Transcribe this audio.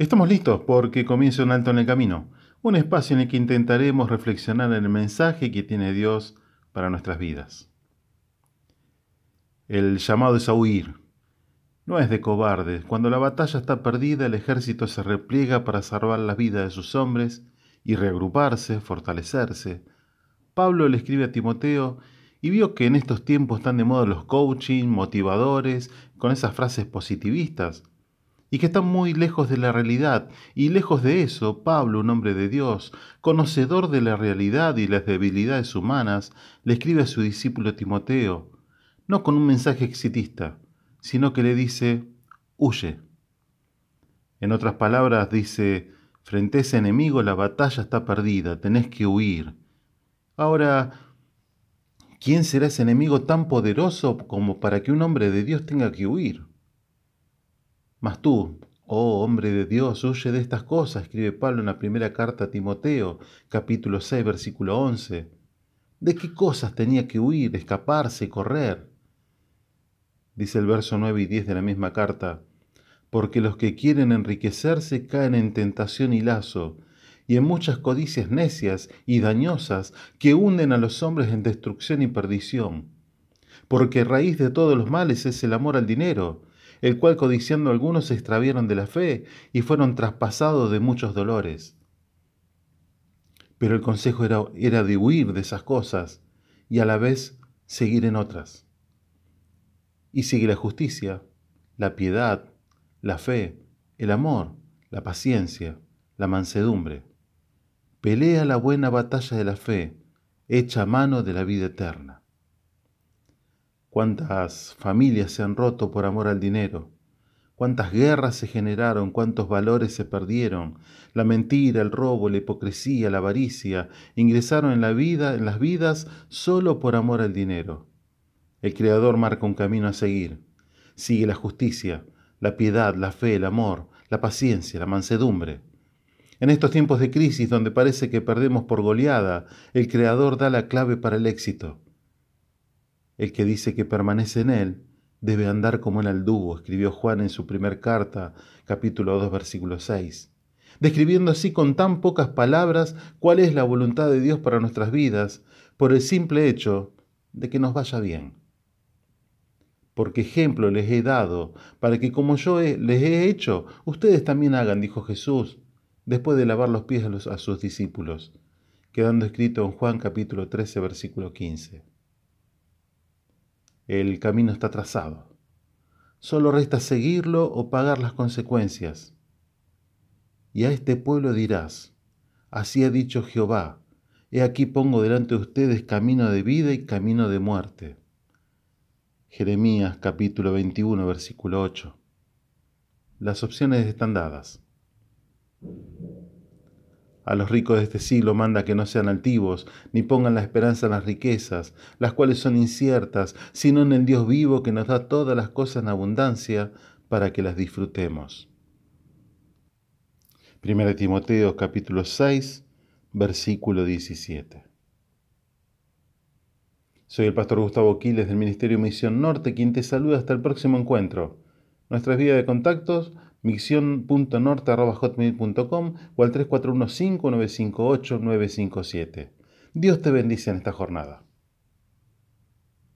Estamos listos porque comienza un alto en el camino, un espacio en el que intentaremos reflexionar en el mensaje que tiene Dios para nuestras vidas. El llamado es a huir. No es de cobardes. Cuando la batalla está perdida, el ejército se repliega para salvar la vida de sus hombres y reagruparse, fortalecerse. Pablo le escribe a Timoteo y vio que en estos tiempos están de moda los coaching, motivadores, con esas frases positivistas, y que están muy lejos de la realidad, y lejos de eso, Pablo, un hombre de Dios, conocedor de la realidad y las debilidades humanas, le escribe a su discípulo Timoteo, no con un mensaje exitista, sino que le dice, huye. En otras palabras, dice, frente a ese enemigo la batalla está perdida, tenés que huir. Ahora, ¿quién será ese enemigo tan poderoso como para que un hombre de Dios tenga que huir? Mas tú, oh hombre de Dios, huye de estas cosas, escribe Pablo en la primera carta a Timoteo, capítulo 6, versículo 11. ¿De qué cosas tenía que huir, escaparse, correr? Dice el verso 9 y 10 de la misma carta, porque los que quieren enriquecerse caen en tentación y lazo, y en muchas codicias necias y dañosas que hunden a los hombres en destrucción y perdición. Porque raíz de todos los males es el amor al dinero, el cual codiciando algunos se extravieron de la fe y fueron traspasados de muchos dolores. Pero el consejo era, de huir de esas cosas y a la vez seguir en otras. Y sigue la justicia, la piedad, la fe, el amor, la paciencia, la mansedumbre. Pelea la buena batalla de la fe, echa mano de la vida eterna cuántas familias se han roto por amor al dinero, cuántas guerras se generaron, cuántos valores se perdieron, la mentira, el robo, la hipocresía, la avaricia, ingresaron en la vida, en las vidas solo por amor al dinero. El Creador marca un camino a seguir. Sigue la justicia, la piedad, la fe, el amor, la paciencia, la mansedumbre. En estos tiempos de crisis donde parece que perdemos por goleada, el Creador da la clave para el éxito. El que dice que permanece en él debe andar como el dúo, escribió Juan en su primer carta, capítulo 2, versículo 6, describiendo así con tan pocas palabras cuál es la voluntad de Dios para nuestras vidas, por el simple hecho de que nos vaya bien. Porque ejemplo les he dado, para que como yo les he hecho, ustedes también hagan, dijo Jesús, después de lavar los pies a, a sus discípulos, quedando escrito en Juan capítulo 13, versículo 15. El camino está trazado. Solo resta seguirlo o pagar las consecuencias. Y a este pueblo dirás, así ha dicho Jehová, he aquí pongo delante de ustedes camino de vida y camino de muerte. Jeremías capítulo 21, versículo 8. Las opciones están dadas. A los ricos de este siglo manda que no sean altivos, ni pongan la esperanza en las riquezas, las cuales son inciertas, sino en el Dios vivo que nos da todas las cosas en abundancia para que las disfrutemos. 1 Timoteo capítulo 6, versículo 17. Soy el pastor Gustavo Quiles del Ministerio Misión Norte, quien te saluda hasta el próximo encuentro. Nuestras vías de contactos misión.norte.hotmail.com o al 3415-958-957. Dios te bendice en esta jornada.